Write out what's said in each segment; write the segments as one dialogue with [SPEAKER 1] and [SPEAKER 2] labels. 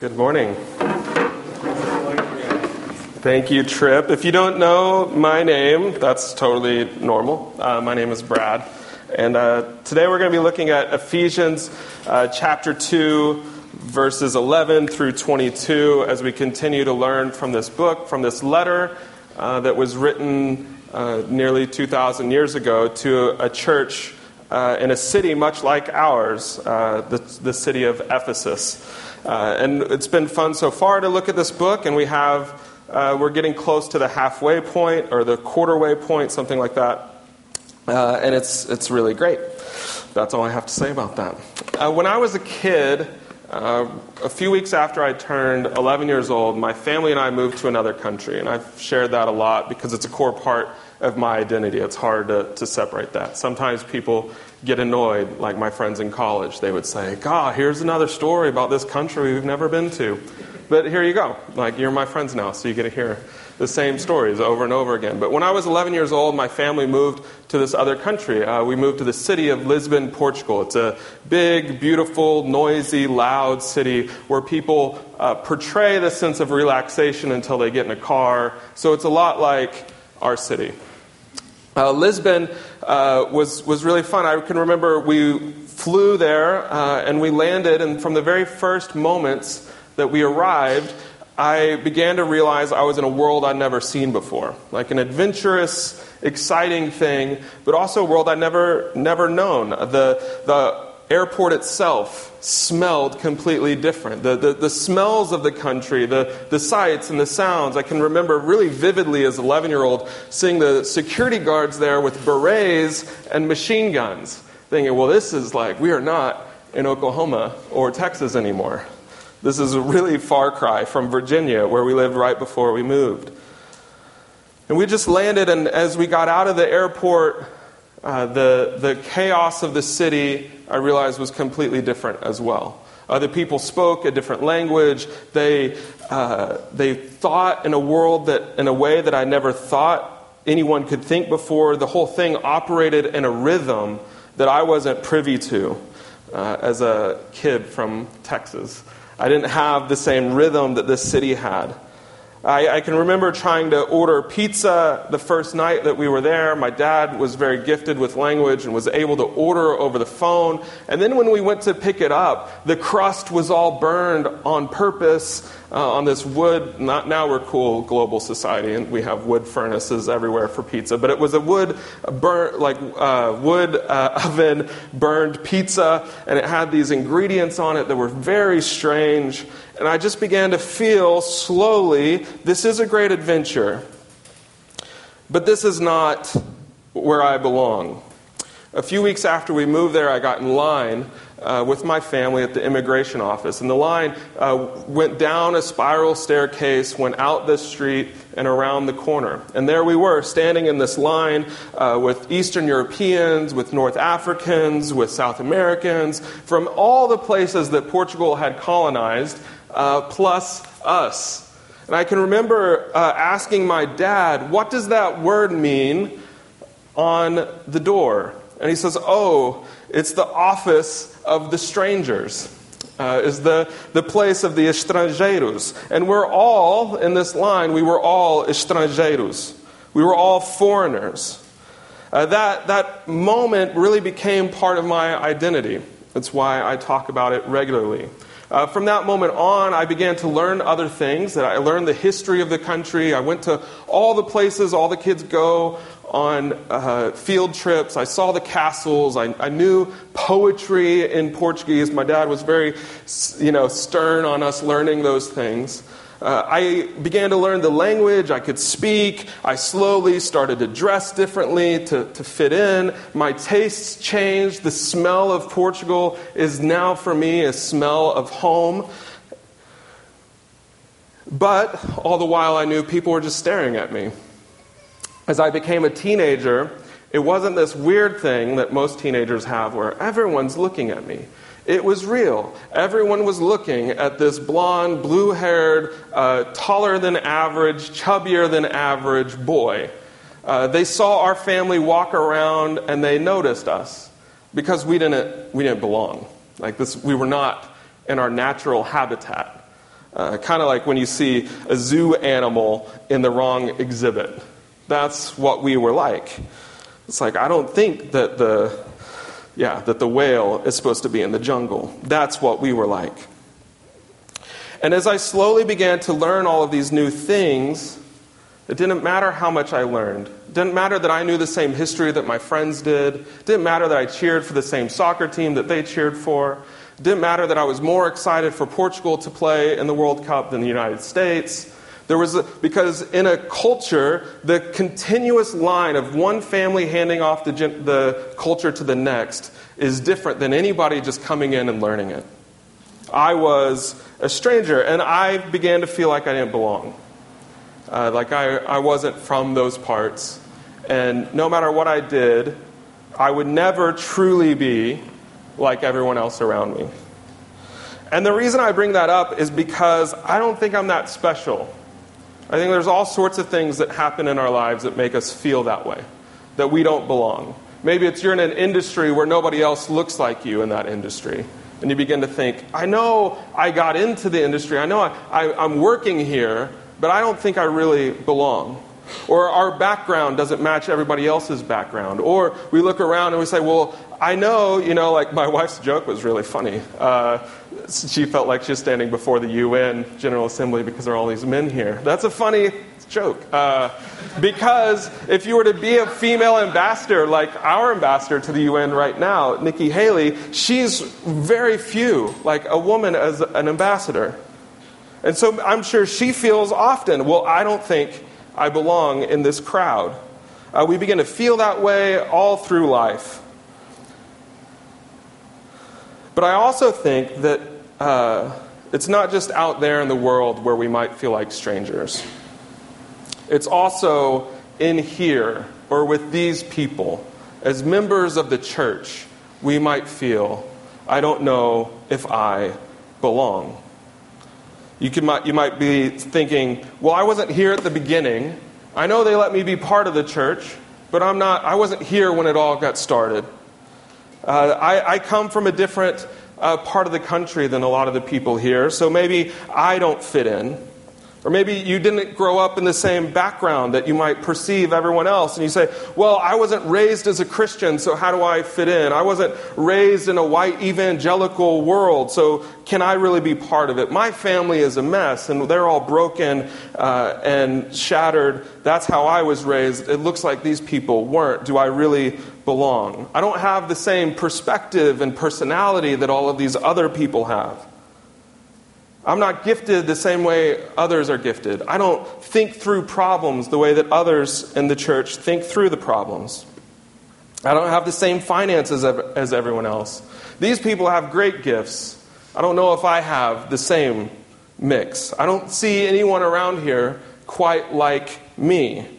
[SPEAKER 1] Good morning. Thank you, Trip. If you don't know my name, that's totally normal. Uh, my name is Brad. And uh, today we're going to be looking at Ephesians uh, chapter 2, verses 11 through 22, as we continue to learn from this book, from this letter uh, that was written uh, nearly 2,000 years ago to a church uh, in a city much like ours, the, the city of Ephesus. Uh, and it's been fun so far to look at this book, and we have, uh, we're getting close to the halfway point or the quarter-way point, something like that. Uh, and it's, it's really great. That's all I have to say about that. Uh, when I was a kid, uh, a few weeks after I turned 11 years old, my family and I moved to another country, and I've shared that a lot because it's a core part of my identity. It's hard to, to separate that. Sometimes people get annoyed, like my friends in college. They would say, God, here's another story about this country we've never been to. But here you go. Like, you're my friends now, so you get to hear the same stories over and over again. But when I was 11 years old, my family moved to this other country. Uh, we moved to the city of Lisbon, Portugal. It's a big, beautiful, noisy, loud city where people uh, portray the sense of relaxation until they get in a car. So it's a lot like our city. Uh, Lisbon uh, was, was really fun. I can remember we flew there uh, and we landed, and from the very first moments that we arrived, I began to realize I was in a world I'd never seen before. Like an adventurous, exciting thing, but also a world I'd never, never known. The, the airport itself smelled completely different. The, the, the, smells of the country, the, the sights and the sounds. I can remember really vividly as an 11 year old seeing the security guards there with berets and machine guns, thinking, well, this is like, we are not in Oklahoma or Texas anymore. This is a really far cry from Virginia, where we lived right before we moved. And we just landed, and as we got out of the airport, uh, the, the chaos of the city, I realized, was completely different as well. Other people spoke a different language. They, uh, they thought in a world that, in a way that I never thought anyone could think before. The whole thing operated in a rhythm that I wasn't privy to uh, as a kid from Texas. I didn't have the same rhythm that this city had. I, I, can remember trying to order pizza the first night that we were there. My dad was very gifted with language and was able to order over the phone. And then when we went to pick it up, the crust was all burned on purpose uh, on this wood. Not, now we're cool global society and we have wood furnaces everywhere for pizza, but it was a wood burn like uh, wood uh, oven burned pizza, and it had these ingredients on it that were very strange. And I just began to feel slowly this is a great adventure, but this is not where I belong. A few weeks after we moved there, I got in line uh, with my family at the immigration office. And the line uh, went down a spiral staircase, went out this street, and around the corner. And there we were, standing in this line uh, with Eastern Europeans, with North Africans, with South Americans, from all the places that Portugal had colonized uh, plus us. And I can remember uh, asking my dad, What does that word mean on the door? And he says, Oh, it's the office of the strangers. Uh, is the, the place of the estrangeiros. And we're all, in this line, we were all estrangeiros. We were all foreigners. Uh, that, that moment really became part of my identity. That's why I talk about it regularly. Uh, from that moment on, I began to learn other things. That I learned the history of the country. I went to all the places all the kids go on uh, field trips. I saw the castles. I, I, knew poetry in Portuguese. My dad was very, you know, stern on us learning those things. Uh, I began to learn the language. I could speak. I slowly started to dress differently to, to fit in. My tastes changed. The smell of Portugal is now for me a smell of home. But all the while, I knew people were just staring at me. As I became a teenager, it wasn't this weird thing that most teenagers have where everyone's looking at me. It was real. Everyone was looking at this blonde, blue haired, uh, taller than average, chubbier than average boy. Uh, they saw our family walk around and they noticed us because we didn't, we didn't belong. Like this, we were not in our natural habitat. Uh, kind of like when you see a zoo animal in the wrong exhibit. That's what we were like. It's like, I don't think that the, yeah, that the whale is supposed to be in the jungle. That's what we were like. And as I slowly began to learn all of these new things, it didn't matter how much I learned. It didn't matter that I knew the same history that my friends did. It didn't matter that I cheered for the same soccer team that they cheered for. It didn't matter that I was more excited for Portugal to play in the World Cup than the United States. There was a, because in a culture, the continuous line of one family handing off the, the culture to the next is different than anybody just coming in and learning it. I was a stranger, and I began to feel like I didn't belong. Uh, like I, I wasn't from those parts. And no matter what I did, I would never truly be like everyone else around me. And the reason I bring that up is because I don't think I'm that special. I think there's all sorts of things that happen in our lives that make us feel that way, that we don't belong. Maybe it's you're in an industry where nobody else looks like you in that industry. And you begin to think, I know I got into the industry, I know I, I, I'm working here, but I don't think I really belong. Or our background doesn't match everybody else's background. Or we look around and we say, well, I know, you know, like my wife's joke was really funny. Uh, she felt like she was standing before the UN General Assembly because there are all these men here. That's a funny joke. Uh, because if you were to be a female ambassador, like our ambassador to the UN right now, Nikki Haley, she's very few, like a woman as an ambassador. And so I'm sure she feels often, well, I don't think I belong in this crowd. Uh, we begin to feel that way all through life. But I also think that uh, it's not just out there in the world where we might feel like strangers. It's also in here or with these people. As members of the church, we might feel, I don't know if I belong. You, can, you might be thinking, well, I wasn't here at the beginning. I know they let me be part of the church, but I'm not, I wasn't here when it all got started. Uh, I, I, come from a different uh, part of the country than a lot of the people here, so maybe I don't fit in. Or maybe you didn't grow up in the same background that you might perceive everyone else. And you say, Well, I wasn't raised as a Christian, so how do I fit in? I wasn't raised in a white evangelical world, so can I really be part of it? My family is a mess, and they're all broken uh, and shattered. That's how I was raised. It looks like these people weren't. Do I really belong? I don't have the same perspective and personality that all of these other people have. I'm not gifted the same way others are gifted. I don't think through problems the way that others in the church think through the problems. I don't have the same finances as everyone else. These people have great gifts. I don't know if I have the same mix. I don't see anyone around here quite like me.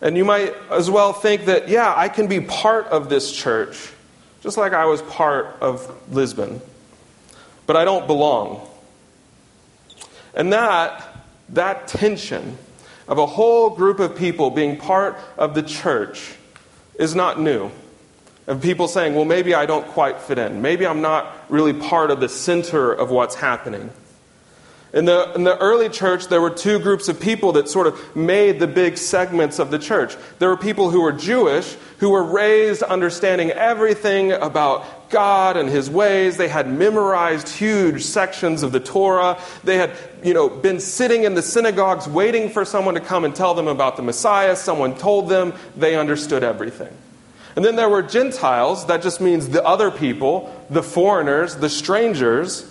[SPEAKER 1] And you might as well think that, yeah, I can be part of this church, just like I was part of Lisbon but I don't belong. And that, that tension of a whole group of people being part of the church is not new. Of people saying, well, maybe I don't quite fit in. Maybe I'm not really part of the center of what's happening. In the, in the early church, there were two groups of people that sort of made the big segments of the church. There were people who were Jewish, who were raised understanding everything about God and His ways. They had memorized huge sections of the Torah. They had, you know, been sitting in the synagogues waiting for someone to come and tell them about the Messiah. Someone told them. They understood everything. And then there were Gentiles. That just means the other people, the foreigners, the strangers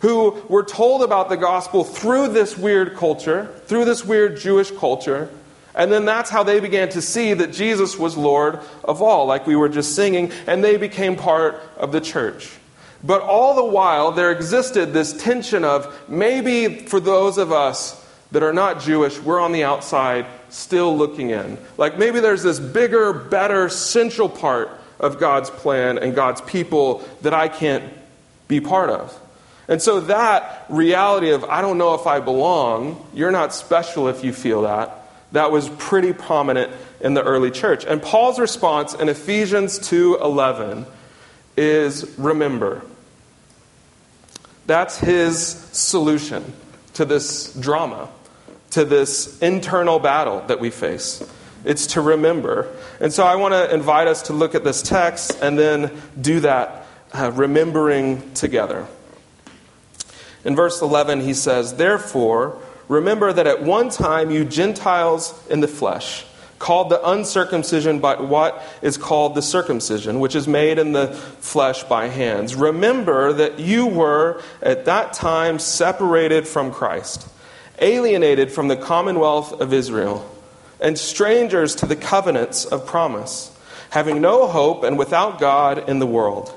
[SPEAKER 1] who were told about the gospel through this weird culture, through this weird Jewish culture. And then that's how they began to see that Jesus was Lord of all, like we were just singing, and they became part of the church. But all the while, there existed this tension of maybe for those of us that are not Jewish, we're on the outside still looking in. Like maybe there's this bigger, better, central part of God's plan and God's people that I can't be part of. And so that reality of, I don't know if I belong, you're not special if you feel that, that was pretty prominent in the early church. And Paul's response in Ephesians 2:11 is remember. That's his solution to this drama, to this internal battle that we face. It's to remember. And so I want to invite us to look at this text and then do that uh, remembering together. In verse 11, he says, Therefore, remember that at one time you Gentiles in the flesh, called the uncircumcision by what is called the circumcision, which is made in the flesh by hands. Remember that you were at that time separated from Christ, alienated from the commonwealth of Israel, and strangers to the covenants of promise, having no hope and without God in the world.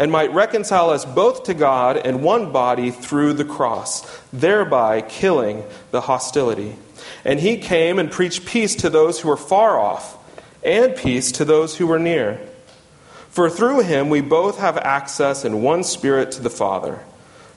[SPEAKER 1] and might reconcile us both to God in one body through the cross, thereby killing the hostility. And he came and preached peace to those who were far off, and peace to those who were near. For through him we both have access in one spirit to the Father.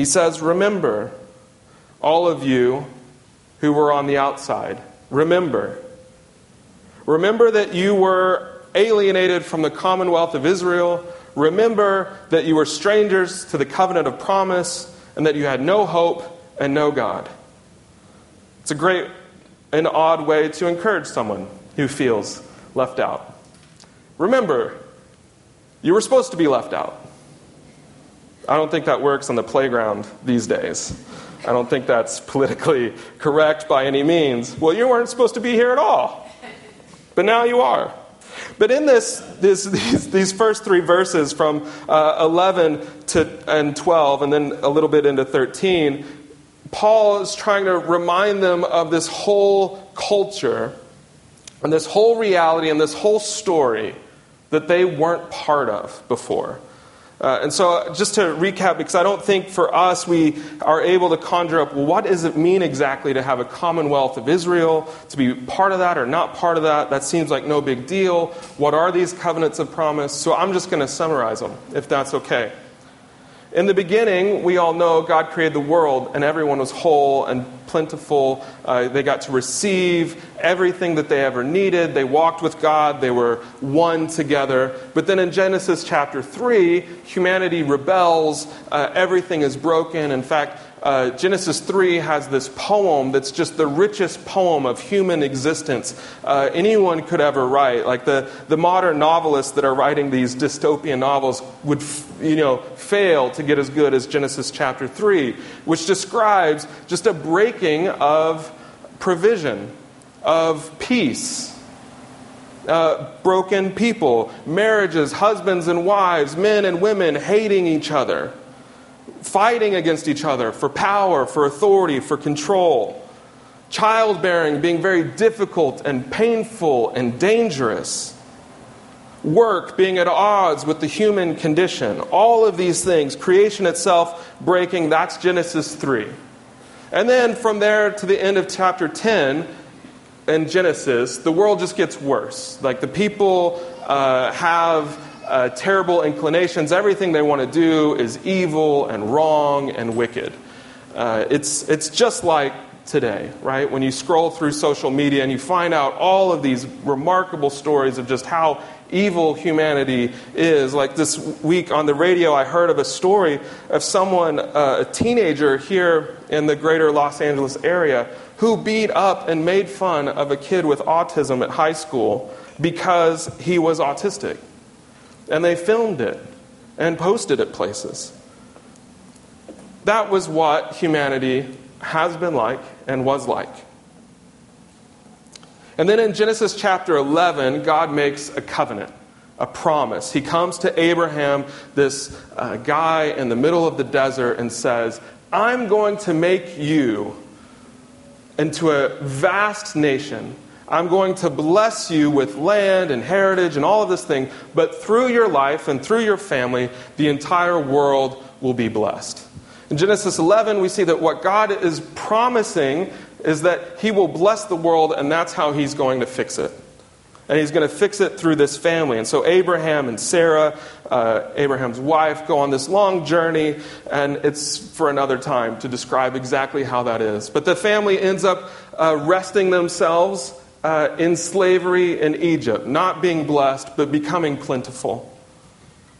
[SPEAKER 1] He says, Remember, all of you who were on the outside, remember. Remember that you were alienated from the commonwealth of Israel. Remember that you were strangers to the covenant of promise and that you had no hope and no God. It's a great and odd way to encourage someone who feels left out. Remember, you were supposed to be left out. I don't think that works on the playground these days. I don't think that's politically correct by any means. Well, you weren't supposed to be here at all, but now you are. But in this, this these, these, first three verses from uh, 11 to, and 12, and then a little bit into 13, Paul is trying to remind them of this whole culture and this whole reality and this whole story that they weren't part of before. Uh, and so, just to recap, because I don't think for us we are able to conjure up, well, what does it mean exactly to have a commonwealth of Israel, to be part of that or not part of that? That seems like no big deal. What are these covenants of promise? So, I'm just going to summarize them, if that's okay. In the beginning, we all know God created the world and everyone was whole and plentiful. Uh, they got to receive everything that they ever needed. They walked with God. They were one together. But then in Genesis chapter 3, humanity rebels. Uh, everything is broken. In fact, uh, Genesis 3 has this poem that's just the richest poem of human existence uh, anyone could ever write. Like the, the modern novelists that are writing these dystopian novels would you know, fail to get as good as Genesis chapter 3, which describes just a breaking of provision, of peace. Uh, broken people, marriages, husbands and wives, men and women hating each other fighting against each other for power, for authority, for control. Childbearing being very difficult and painful and dangerous. Work being at odds with the human condition. All of these things, creation itself breaking, that's Genesis 3. And then from there to the end of chapter 10 in Genesis, the world just gets worse. Like the people uh, have uh, terrible inclinations. Everything they want to do is evil and wrong and wicked. Uh, it's, it's just like today, right? When you scroll through social media and you find out all of these remarkable stories of just how evil humanity is. Like this week on the radio, I heard of a story of someone, uh, a teenager here in the greater Los Angeles area, who beat up and made fun of a kid with autism at high school because he was autistic and they filmed it and posted it places. That was what humanity has been like and was like. And then in Genesis chapter 11, God makes a covenant, a promise. He comes to Abraham, this uh, guy in the middle of the desert, and says, I'm going to make you into a vast nation. I'm going to bless you with land and heritage and all of this thing, but through your life and through your family, the entire world will be blessed. In Genesis 11, we see that what God is promising is that He will bless the world, and that's how He's going to fix it. And He's going to fix it through this family. And so Abraham and Sarah, uh, Abraham's wife, go on this long journey, and it's for another time to describe exactly how that is. But the family ends up uh, resting themselves uh, in slavery in Egypt, not being blessed, but becoming plentiful.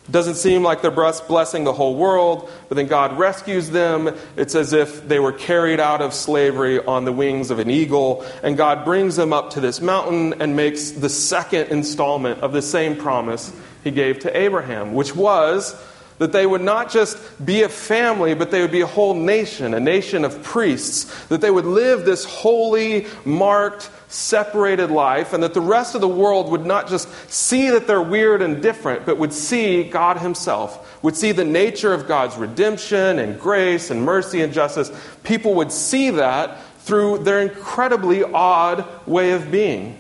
[SPEAKER 1] It doesn't seem like they're blessing the whole world, but then God rescues them. It's as if they were carried out of slavery on the wings of an eagle, and God brings them up to this mountain and makes the second installment of the same promise he gave to Abraham, which was that they would not just be a family, but they would be a whole nation, a nation of priests, that they would live this holy, marked, separated life, and that the rest of the world would not just see that they're weird and different, but would see God Himself, would see the nature of God's redemption and grace and mercy and justice. People would see that through their incredibly odd way of being.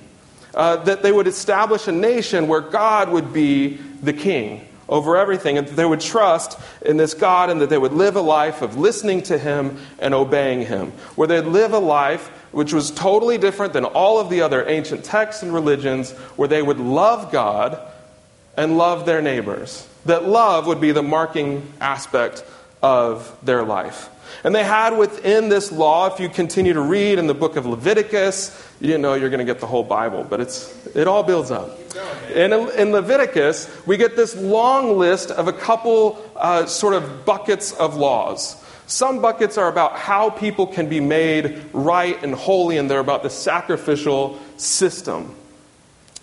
[SPEAKER 1] Uh, that they would establish a nation where God would be the king over everything, and that they would trust in this God, and that they would live a life of listening to Him and obeying Him, where they'd live a life which was totally different than all of the other ancient texts and religions, where they would love God and love their neighbors. That love would be the marking aspect of their life. And they had within this law, if you continue to read in the book of Leviticus, you didn't know you're going to get the whole Bible, but it's, it all builds up. In, in Leviticus, we get this long list of a couple uh, sort of buckets of laws. Some buckets are about how people can be made right and holy, and they're about the sacrificial system.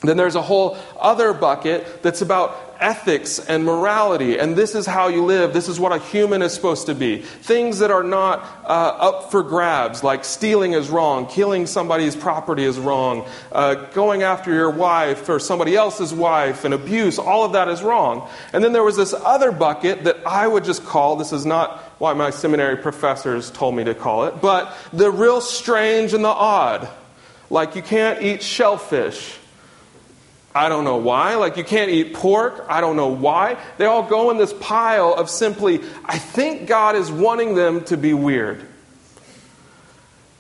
[SPEAKER 1] Then there's a whole other bucket that's about ethics and morality, and this is how you live. This is what a human is supposed to be. Things that are not uh, up for grabs, like stealing is wrong, killing somebody's property is wrong, uh, going after your wife or somebody else's wife, and abuse, all of that is wrong. And then there was this other bucket that I would just call this is not why my seminary professors told me to call it, but the real strange and the odd. Like you can't eat shellfish I don't know why. Like, you can't eat pork. I don't know why. They all go in this pile of simply, I think God is wanting them to be weird.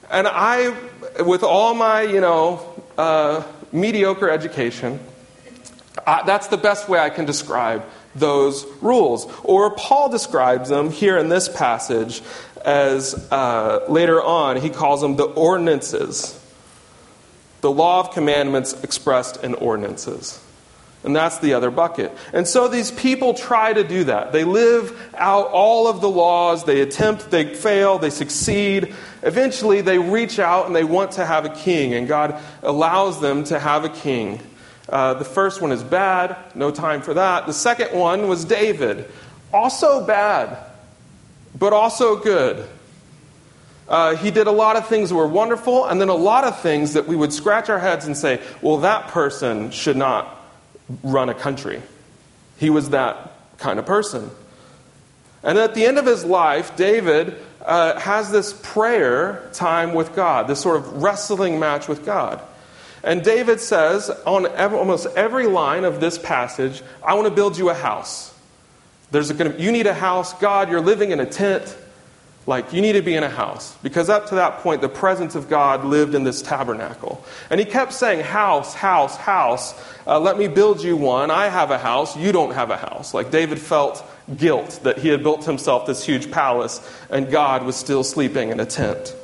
[SPEAKER 1] And I, with all my, you know, uh, mediocre education, I, that's the best way I can describe those rules. Or Paul describes them here in this passage as uh, later on, he calls them the ordinances the law of commandments expressed in ordinances. And that's the other bucket. And so these people try to do that. They live out all of the laws, they attempt, they fail, they succeed. Eventually, they reach out and they want to have a king, and God allows them to have a king. Uh, the first one is bad, no time for that. The second one was David, also bad, but also good. Uh, he did a lot of things that were wonderful, and then a lot of things that we would scratch our heads and say, well, that person should not run a country. He was that kind of person. And at the end of his life, David uh, has this prayer time with God, this sort of wrestling match with God. And David says on almost every line of this passage, I want to build you a house. There's a, you need a house. God, you're living in a tent. Like, you need to be in a house. Because up to that point, the presence of God lived in this tabernacle. And he kept saying, House, house, house. Uh, let me build you one. I have a house. You don't have a house. Like, David felt guilt that he had built himself this huge palace and God was still sleeping in a tent.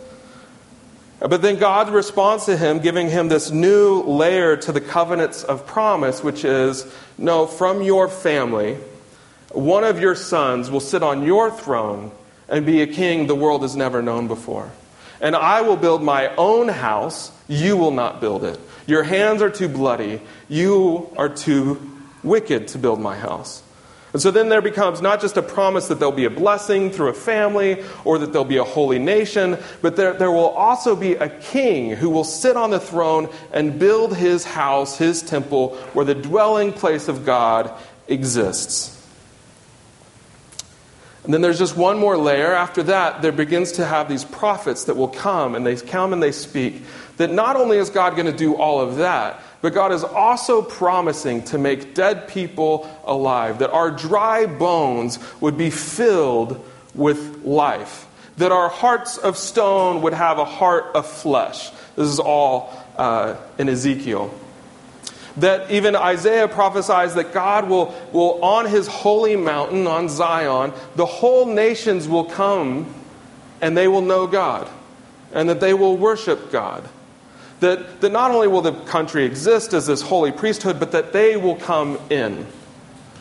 [SPEAKER 1] But then God responds to him, giving him this new layer to the covenants of promise, which is no, from your family, one of your sons will sit on your throne and be a king the world has never known before. And I will build my own house, you will not build it. Your hands are too bloody, you are too wicked to build my house. And so then there becomes not just a promise that there'll be a blessing through a family or that there'll be a holy nation, but there, there will also be a king who will sit on the throne and build his house, his temple, where the dwelling place of God exists. And then there's just one more layer. After that, there begins to have these prophets that will come and they come and they speak. That not only is God going to do all of that, but God is also promising to make dead people alive, that our dry bones would be filled with life, that our hearts of stone would have a heart of flesh. This is all uh, in Ezekiel. That even Isaiah prophesies that God will, will, on his holy mountain, on Zion, the whole nations will come and they will know God, and that they will worship God. That, that not only will the country exist as this holy priesthood, but that they will come in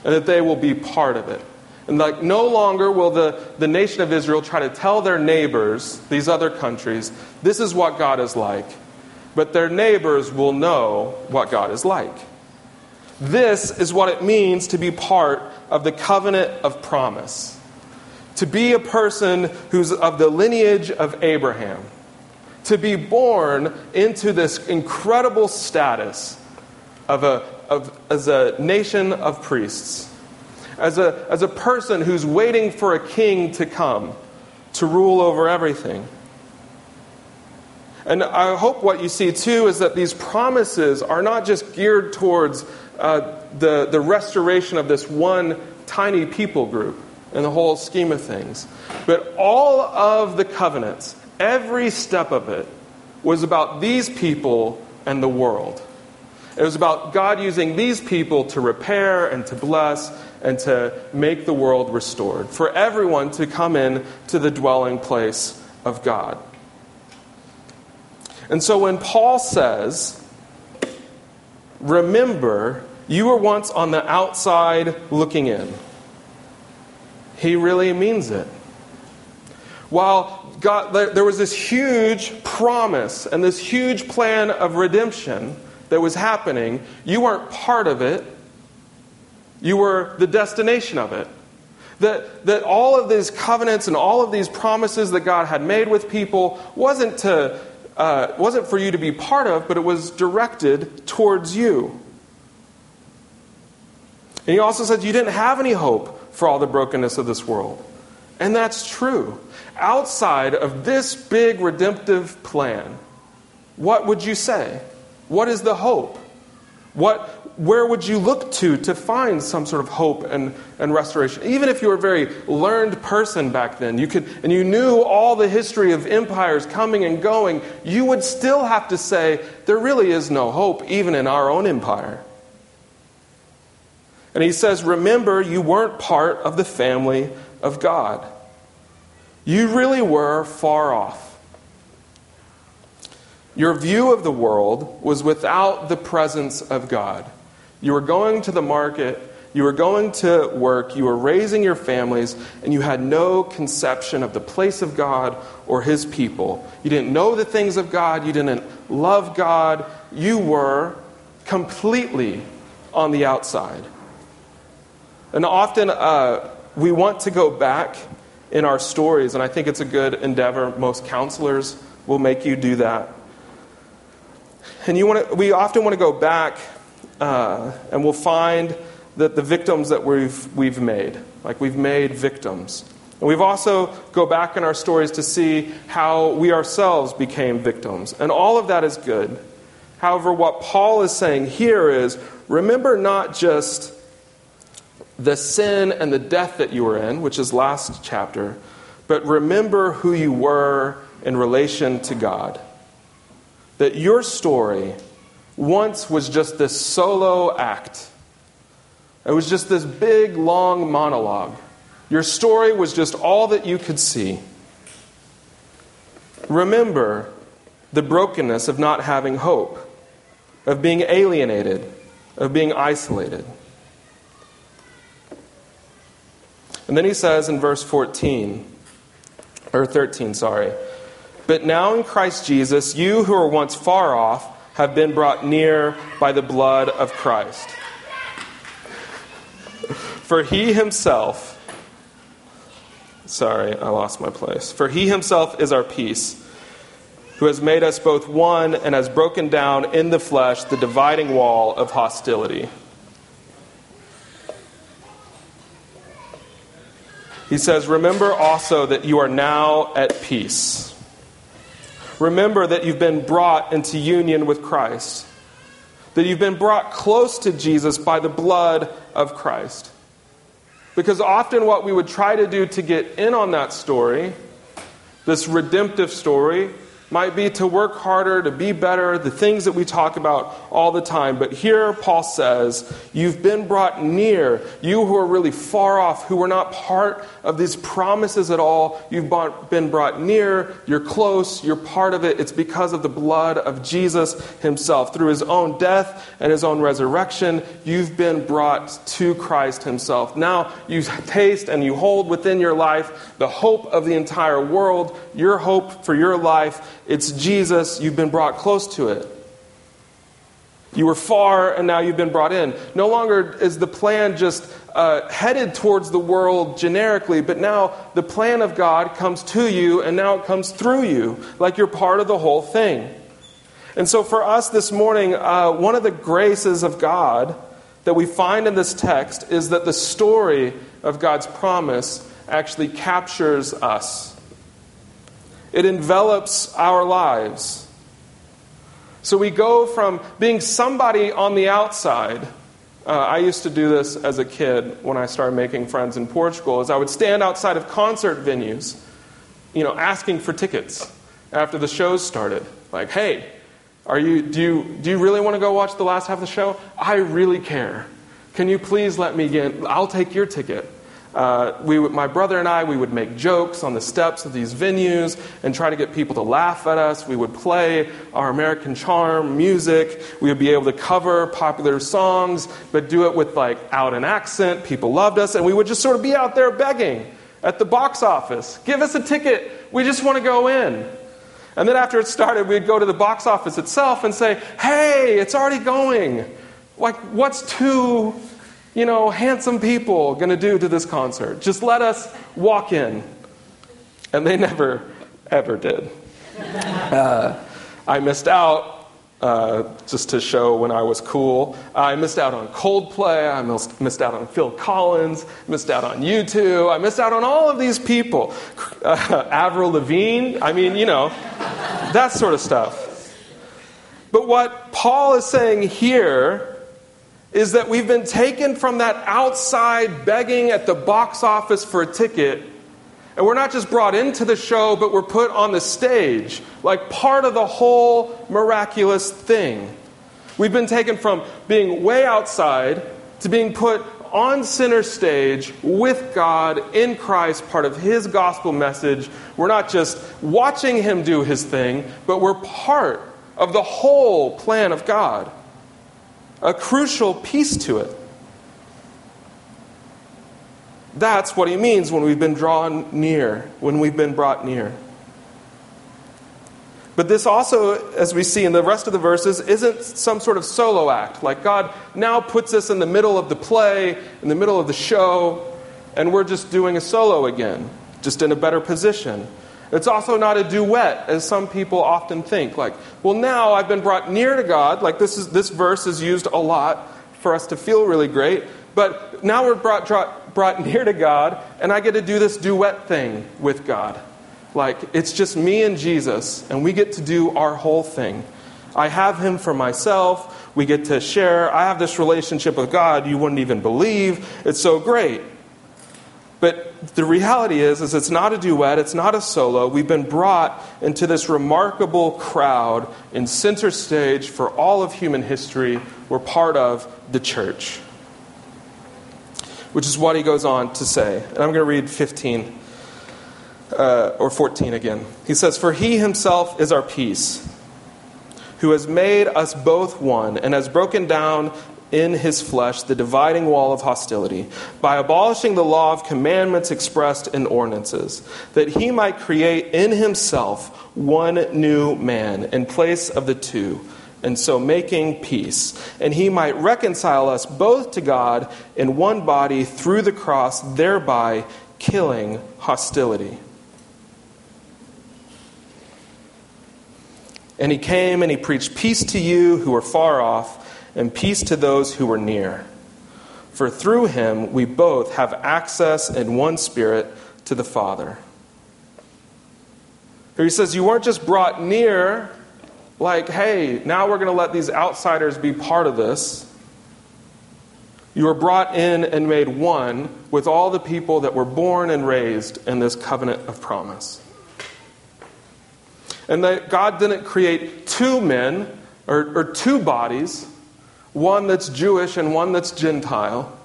[SPEAKER 1] and that they will be part of it. And like no longer will the, the nation of Israel try to tell their neighbors, these other countries, this is what God is like. But their neighbors will know what God is like. This is what it means to be part of the covenant of promise. To be a person who's of the lineage of Abraham to be born into this incredible status of a, of, as a nation of priests, as a, as a person who's waiting for a king to come to rule over everything. And I hope what you see too is that these promises are not just geared towards uh, the, the restoration of this one tiny people group in the whole scheme of things, but all of the covenants Every step of it was about these people and the world. It was about God using these people to repair and to bless and to make the world restored, for everyone to come in to the dwelling place of God. And so when Paul says, Remember, you were once on the outside looking in, he really means it. While God, there was this huge promise and this huge plan of redemption that was happening. You weren't part of it, you were the destination of it. That, that all of these covenants and all of these promises that God had made with people wasn't, to, uh, wasn't for you to be part of, but it was directed towards you. And he also said you didn't have any hope for all the brokenness of this world. And that's true outside of this big redemptive plan, what would you say? What is the hope? What, where would you look to to find some sort of hope and, and restoration? Even if you were a very learned person back then, you could, and you knew all the history of empires coming and going, you would still have to say, there really is no hope, even in our own empire. And he says, Remember, you weren't part of the family of God. You really were far off. Your view of the world was without the presence of God. You were going to the market, you were going to work, you were raising your families, and you had no conception of the place of God or His people. You didn't know the things of God, you didn't love God, you were completely on the outside. And often uh, we want to go back in our stories, and I think it's a good endeavor. Most counselors will make you do that. And you want to, we often want to go back uh, and we'll find that the victims that we've, we've made, like we've made victims. And we've also go back in our stories to see how we ourselves became victims. And all of that is good. However, what Paul is saying here is remember not just the sin and the death that you were in, which is last chapter, but remember who you were in relation to God. That your story once was just this solo act. It was just this big, long monologue. Your story was just all that you could see. Remember the brokenness of not having hope, of being alienated, of being isolated. And then he says in verse 14, or 13, sorry, but now in Christ Jesus, you who were once far off have been brought near by the blood of Christ. For he himself, sorry, I lost my place. For he himself is our peace, who has made us both one and has broken down in the flesh the dividing wall of hostility. He says, Remember also that you are now at peace. Remember that you've been brought into union with Christ, that you've been brought close to Jesus by the blood of Christ. Because often, what we would try to do to get in on that story, this redemptive story, might be to work harder, to be better, the things that we talk about all the time. But here Paul says, You've been brought near. You who are really far off, who were not part of these promises at all, you've been brought near. You're close. You're part of it. It's because of the blood of Jesus himself. Through his own death and his own resurrection, you've been brought to Christ himself. Now you taste and you hold within your life the hope of the entire world, your hope for your life it's Jesus. You've been brought close to it. You were far, and now you've been brought in. No longer is the plan just uh, headed towards the world generically, but now the plan of God comes to you, and now it comes through you, like you're part of the whole thing. And so, for us this morning, uh, one of the graces of God that we find in this text is that the story of God's promise actually captures us. It envelops our lives. So we go from being somebody on the outside. Uh, I used to do this as a kid when I started making friends in Portugal. Is I would stand outside of concert venues, you know, asking for tickets after the shows started. Like, hey, are you, do, you, do you really want to go watch the last half of the show? I really care. Can you please let me get? I'll take your ticket. Uh, we my brother and I, we would make jokes on the steps of these venues and try to get people to laugh at us. We would play our American charm music. We would be able to cover popular songs, but do it with like out an accent. People loved us, and we would just sort of be out there begging at the box office. Give us a ticket. We just want to go in. And then after it started, we'd go to the box office itself and say, "Hey, it's already going." Like, what's too you know, handsome people going to do to this concert? Just let us walk in. And they never, ever did. Uh, I missed out. Uh, just to show when I was cool. I missed out on Coldplay, I missed missed out on Phil Collins, missed out on U2, I missed out on all of these people. Uh, Avril Lavigne, I mean, you know, that sort of stuff. But what Paul is saying here is that we've been taken from that outside begging at the box office for a ticket, and we're not just brought into the show, but we're put on the stage, like part of the whole miraculous thing. We've been taken from being way outside to being put on center stage with God in Christ, part of His gospel message. We're not just watching Him do His thing, but we're part of the whole plan of God a crucial piece to it. That's what he means when we've been drawn near, when we've been brought near. But this also, as we see in the rest of the verses, isn't some sort of solo act. Like God now puts us in the middle of the play, in the middle of the show, and we're just doing a solo again, just in a better position. It's also not a duet, as some people often think. Like, well, now I've been brought near to God. Like, this, is, this verse is used a lot for us to feel really great. But now we're brought, brought, brought near to God, and I get to do this duet thing with God. Like, it's just me and Jesus, and we get to do our whole thing. I have Him for myself. We get to share. I have this relationship with God you wouldn't even believe. It's so great. But the reality is, is it's not a duet, it's not a solo. We've been brought into this remarkable crowd in center stage for all of human history. We're part of the church. Which is what he goes on to say. And I'm going to read 15 uh, or 14 again. He says, For he himself is our peace, who has made us both one and has broken down in his flesh the dividing wall of hostility by abolishing the law of commandments expressed in ordinances, that he might create in himself one new man in place of the two, and so making peace, and he might reconcile us both to God in one body through the cross, thereby killing hostility. And he came and he preached peace to you who are far off, and peace to those who were near. For through him we both have access in one spirit to the Father. Here he says, You weren't just brought near like, hey, now we're going to let these outsiders be part of this. You were brought in and made one with all the people that were born and raised in this covenant of promise. And that God didn't create two men or, or two bodies, one that's Jewish and one that's Gentile,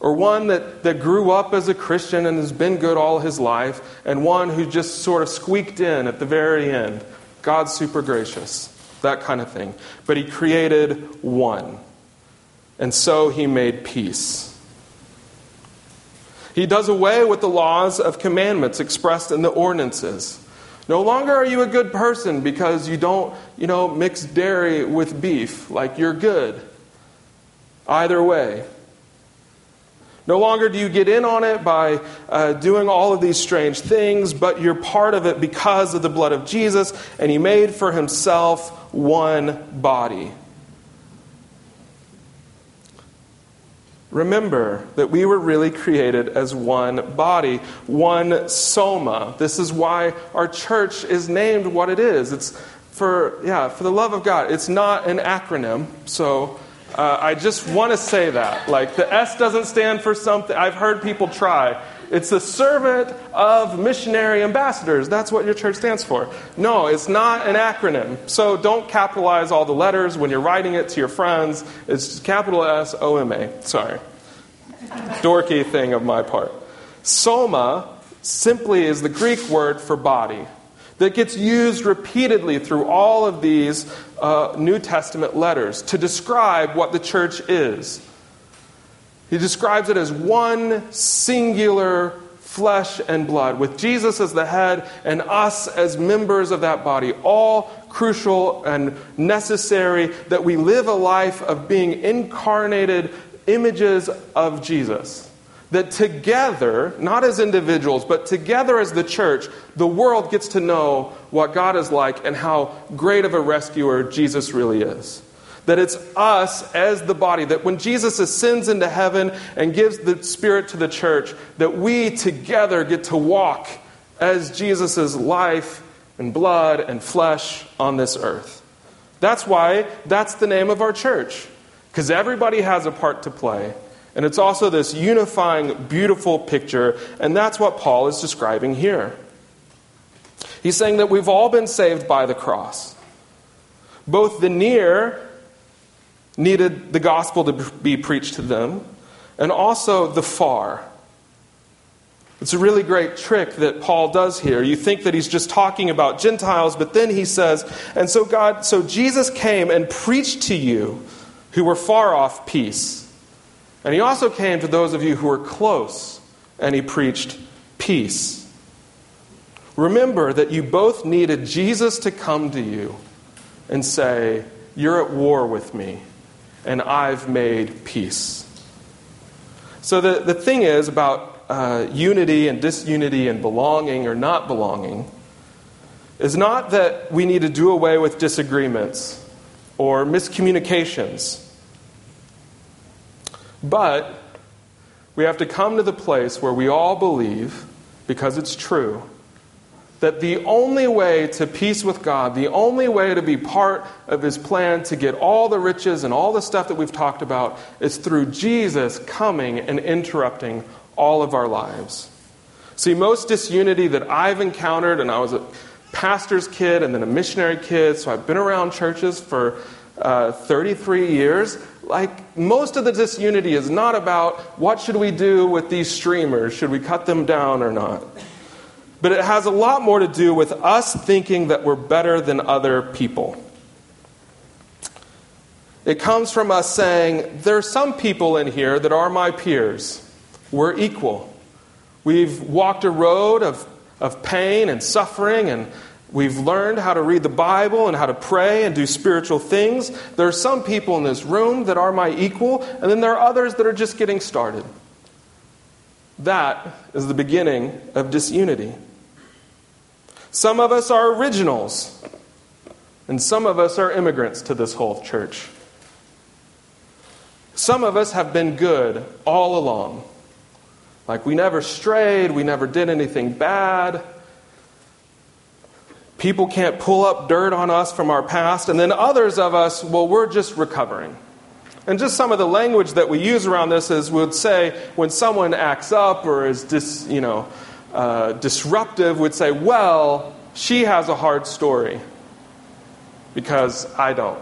[SPEAKER 1] or one that, that grew up as a Christian and has been good all his life, and one who just sort of squeaked in at the very end. God's super gracious, that kind of thing. But He created one. And so He made peace. He does away with the laws of commandments expressed in the ordinances. No longer are you a good person because you don't, you know, mix dairy with beef. Like you're good. Either way. No longer do you get in on it by uh, doing all of these strange things, but you're part of it because of the blood of Jesus, and He made for Himself one body. Remember that we were really created as one body, one soma. This is why our church is named what it is. It's for, yeah, for the love of God. It's not an acronym, so uh, I just want to say that. Like, the S doesn't stand for something. I've heard people try. It's the servant of missionary ambassadors. That's what your church stands for. No, it's not an acronym. So don't capitalize all the letters when you're writing it to your friends. It's capital S O M A. Sorry. Dorky thing of my part. Soma simply is the Greek word for body that gets used repeatedly through all of these uh, New Testament letters to describe what the church is. He describes it as one singular flesh and blood, with Jesus as the head and us as members of that body, all crucial and necessary that we live a life of being incarnated images of Jesus that together, not as individuals, but together as the church, the world gets to know what God is like and how great of a rescuer Jesus really is. That it's us as the body, that when Jesus ascends into heaven and gives the Spirit to the church, that we together get to walk as Jesus' life and blood and flesh on this earth. That's why that's the name of our church, because everybody has a part to play. And it's also this unifying, beautiful picture, and that's what Paul is describing here. He's saying that we've all been saved by the cross. Both the near needed the gospel to be preached to them, and also the far. It's a really great trick that Paul does here. You think that he's just talking about Gentiles, but then he says, and so God, so Jesus came and preached to you who were far off peace and he also came to those of you who were close, and he preached peace. Remember that you both needed Jesus to come to you and say, You're at war with me, and I've made peace. So, the, the thing is about uh, unity and disunity and belonging or not belonging is not that we need to do away with disagreements or miscommunications but we have to come to the place where we all believe, because it's true, that the only way to peace with God, the only way to be part of His plan to get all the riches and all the stuff that we've talked about is through Jesus coming and interrupting all of our lives. See, most disunity that I've encountered, and I was a pastor's kid and then a missionary kid, so I've been around churches for uh, 33 years, like most of the disunity is not about what should we do with these streamers? Should we cut them down or not? But it has a lot more to do with us thinking that we're better than other people. It comes from us saying, there are some people in here that are my peers. We're equal. We've walked a road of, of pain and suffering and We've learned how to read the Bible and how to pray and do spiritual things. There are some people in this room that are my equal, and then there are others that are just getting started. That is the beginning of disunity. Some of us are originals, and some of us are immigrants to this whole church. Some of us have been good all along. Like we never strayed, we never did anything bad. People can't pull up dirt on us from our past. And then others of us, well, we're just recovering. And just some of the language that we use around this is we would say when someone acts up or is dis, you know, uh, disruptive, would say, well, she has a hard story because I don't.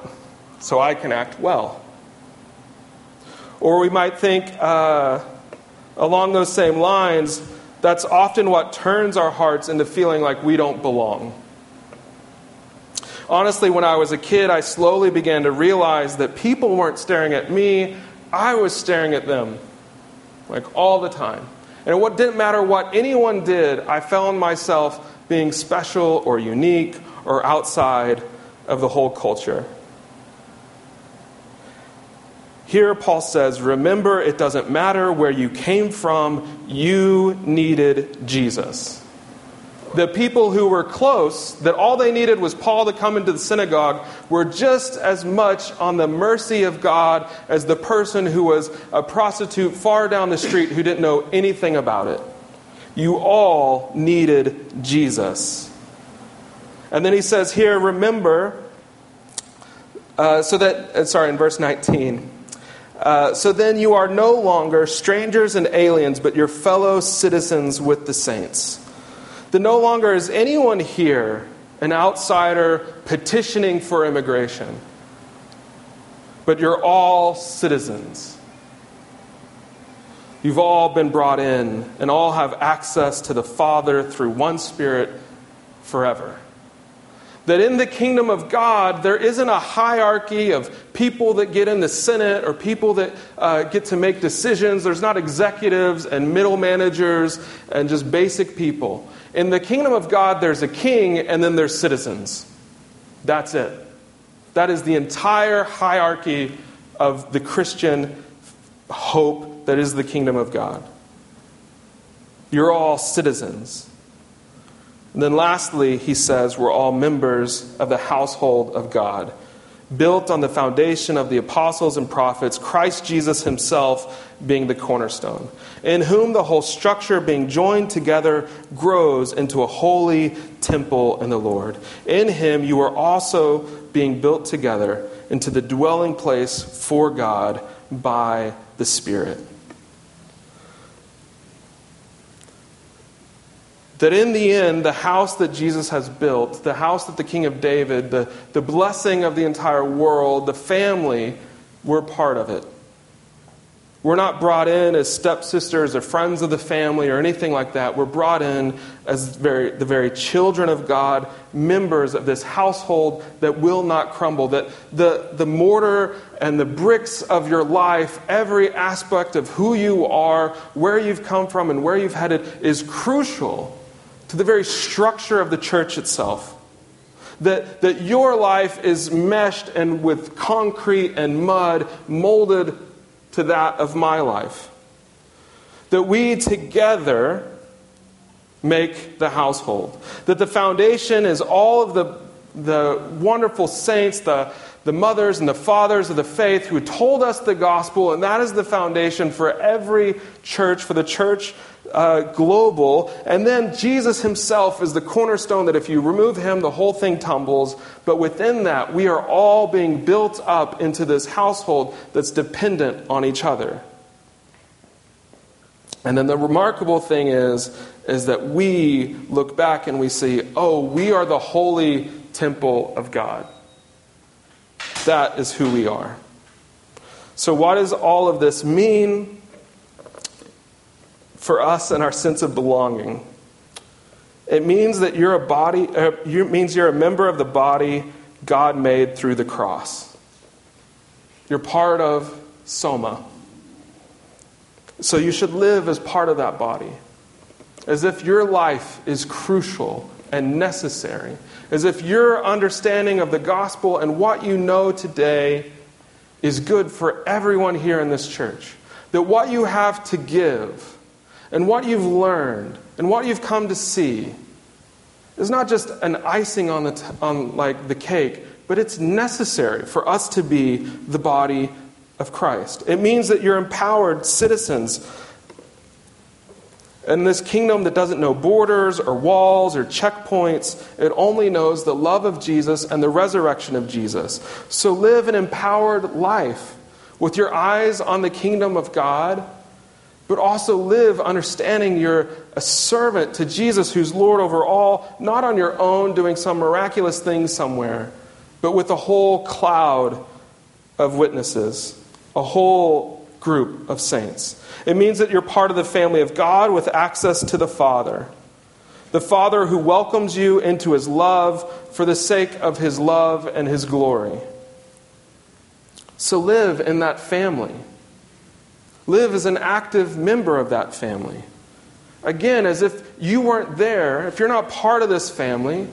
[SPEAKER 1] So I can act well. Or we might think uh, along those same lines, that's often what turns our hearts into feeling like we don't belong. Honestly, when I was a kid, I slowly began to realize that people weren't staring at me, I was staring at them, like all the time. And it didn't matter what anyone did, I found myself being special or unique or outside of the whole culture. Here, Paul says, Remember, it doesn't matter where you came from, you needed Jesus the people who were close, that all they needed was Paul to come into the synagogue, were just as much on the mercy of God as the person who was a prostitute far down the street who didn't know anything about it. You all needed Jesus. And then he says here, remember, uh, so that, uh, sorry, in verse 19. Uh, so then you are no longer strangers and aliens, but you're fellow citizens with the saints that no longer is anyone here an outsider petitioning for immigration, but you're all citizens. You've all been brought in and all have access to the Father through one Spirit forever that in the kingdom of God, there isn't a hierarchy of people that get in the Senate or people that uh, get to make decisions. There's not executives and middle managers and just basic people. In the kingdom of God, there's a king and then there's citizens. That's it. That is the entire hierarchy of the Christian hope that is the kingdom of God. You're all citizens. And then lastly, he says, we're all members of the household of God, built on the foundation of the apostles and prophets, Christ Jesus himself being the cornerstone, in whom the whole structure being joined together grows into a holy temple in the Lord. In him you are also being built together into the dwelling place for God by the Spirit. That in the end, the house that Jesus has built, the house that the King of David, the, the blessing of the entire world, the family, we're part of it. We're not brought in as stepsisters or friends of the family or anything like that. We're brought in as very, the very children of God, members of this household that will not crumble. That the, the mortar and the bricks of your life, every aspect of who you are, where you've come from, and where you've headed is crucial to the very structure of the church itself. That, that your life is meshed and with concrete and mud molded to that of my life. That we together make the household. That the foundation is all of the, the wonderful saints, the, the mothers and the fathers of the faith who told us the gospel, and that is the foundation for every church, for the church uh, global. And then Jesus himself is the cornerstone that if you remove him, the whole thing tumbles. But within that, we are all being built up into this household that's dependent on each other. And then the remarkable thing is, is that we look back and we see, oh, we are the holy temple of God. That is who we are. So, what does all of this mean? For us and our sense of belonging. It means that you're a body, uh, it means you're a member of the body God made through the cross. You're part of Soma. So you should live as part of that body, as if your life is crucial and necessary. As if your understanding of the gospel and what you know today is good for everyone here in this church. That what you have to give and what you've learned and what you've come to see is not just an icing on the, t- on like the cake, but it's necessary for us to be the body of Christ. It means that you're empowered citizens in this kingdom that doesn't know borders or walls or checkpoints, it only knows the love of Jesus and the resurrection of Jesus. So live an empowered life with your eyes on the kingdom of God, but also live understanding you're a servant to Jesus who's Lord over all, not on your own doing some miraculous thing somewhere, but with a whole cloud of witnesses, a whole group of saints. It means that you're part of the family of God with access to the Father. The Father who welcomes you into his love for the sake of his love and his glory. So live in that family. Live as an active member of that family. Again, as if you weren't there, if you're not part of this family,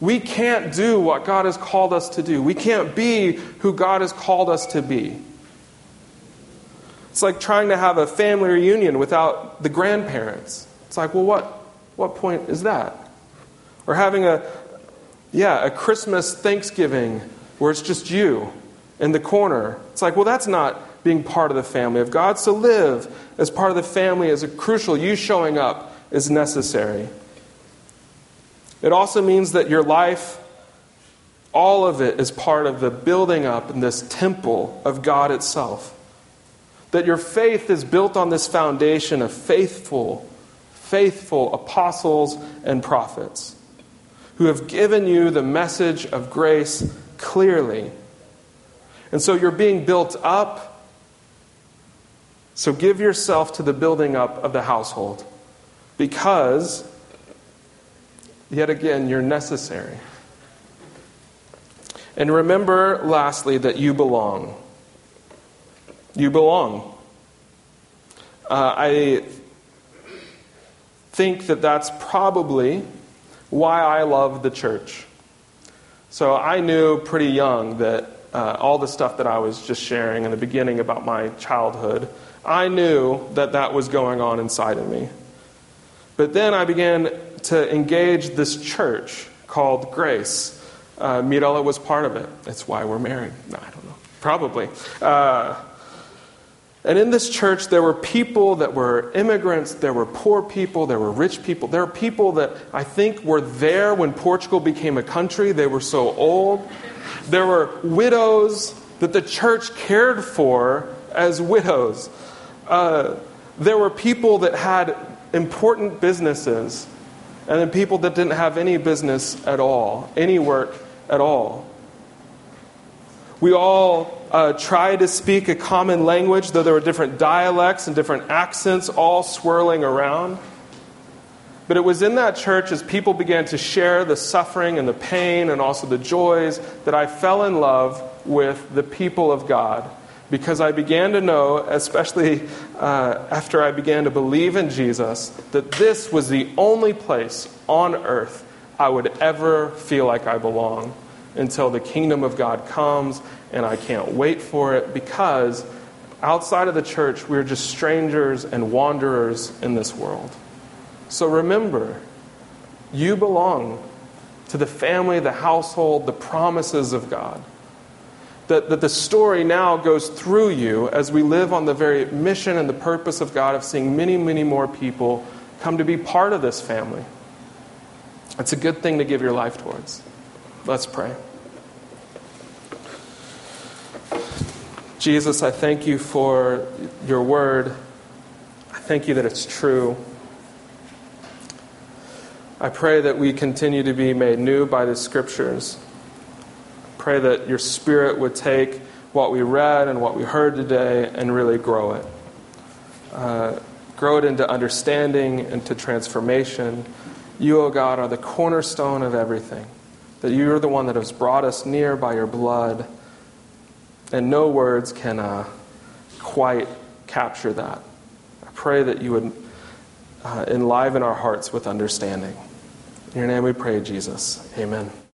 [SPEAKER 1] we can't do what God has called us to do. We can't be who God has called us to be. It's like trying to have a family reunion without the grandparents. It's like, well, what, what point is that? Or having a, yeah, a Christmas Thanksgiving where it's just you in the corner. It's like, well, that's not being part of the family of God. So live as part of the family is crucial. You showing up is necessary. It also means that your life, all of it, is part of the building up in this temple of God itself. That your faith is built on this foundation of faithful, faithful apostles and prophets who have given you the message of grace clearly. And so you're being built up. So give yourself to the building up of the household because, yet again, you're necessary. And remember, lastly, that you belong you belong. Uh, I think that that's probably why I love the church. So I knew pretty young that uh, all the stuff that I was just sharing in the beginning about my childhood, I knew that that was going on inside of me. But then I began to engage this church called Grace. Uh, Mirella was part of it. That's why we're married. No, I don't know. Probably. Uh, and in this church, there were people that were immigrants, there were poor people, there were rich people. There are people that I think were there when Portugal became a country. They were so old. There were widows that the church cared for as widows. Uh, there were people that had important businesses, and then people that didn't have any business at all, any work at all. We all uh, to speak a common language, though there were different dialects and different accents all swirling around. But it was in that church as people began to share the suffering and the pain and also the joys that I fell in love with the people of God. Because I began to know, especially uh, after I began to believe in Jesus, that this was the only place on earth I would ever feel like I belong until the kingdom of God comes and I can't wait for it because outside of the church, we're just strangers and wanderers in this world. So remember, you belong to the family, the household, the promises of God. That, that the story now goes through you as we live on the very mission and the purpose of God of seeing many, many more people come to be part of this family. It's a good thing to give your life towards. Let's pray. Jesus, I thank you for your word. I thank you that it's true. I pray that we continue to be made new by the scriptures. Pray that your spirit would take what we read and what we heard today and really grow it. Uh, grow it into understanding, into transformation. You, O oh God, are the cornerstone of everything. That you are the one that has brought us near by your blood and no words can uh, quite capture that. I pray that you would uh, enliven our hearts with understanding. In your name we pray, Jesus. Amen.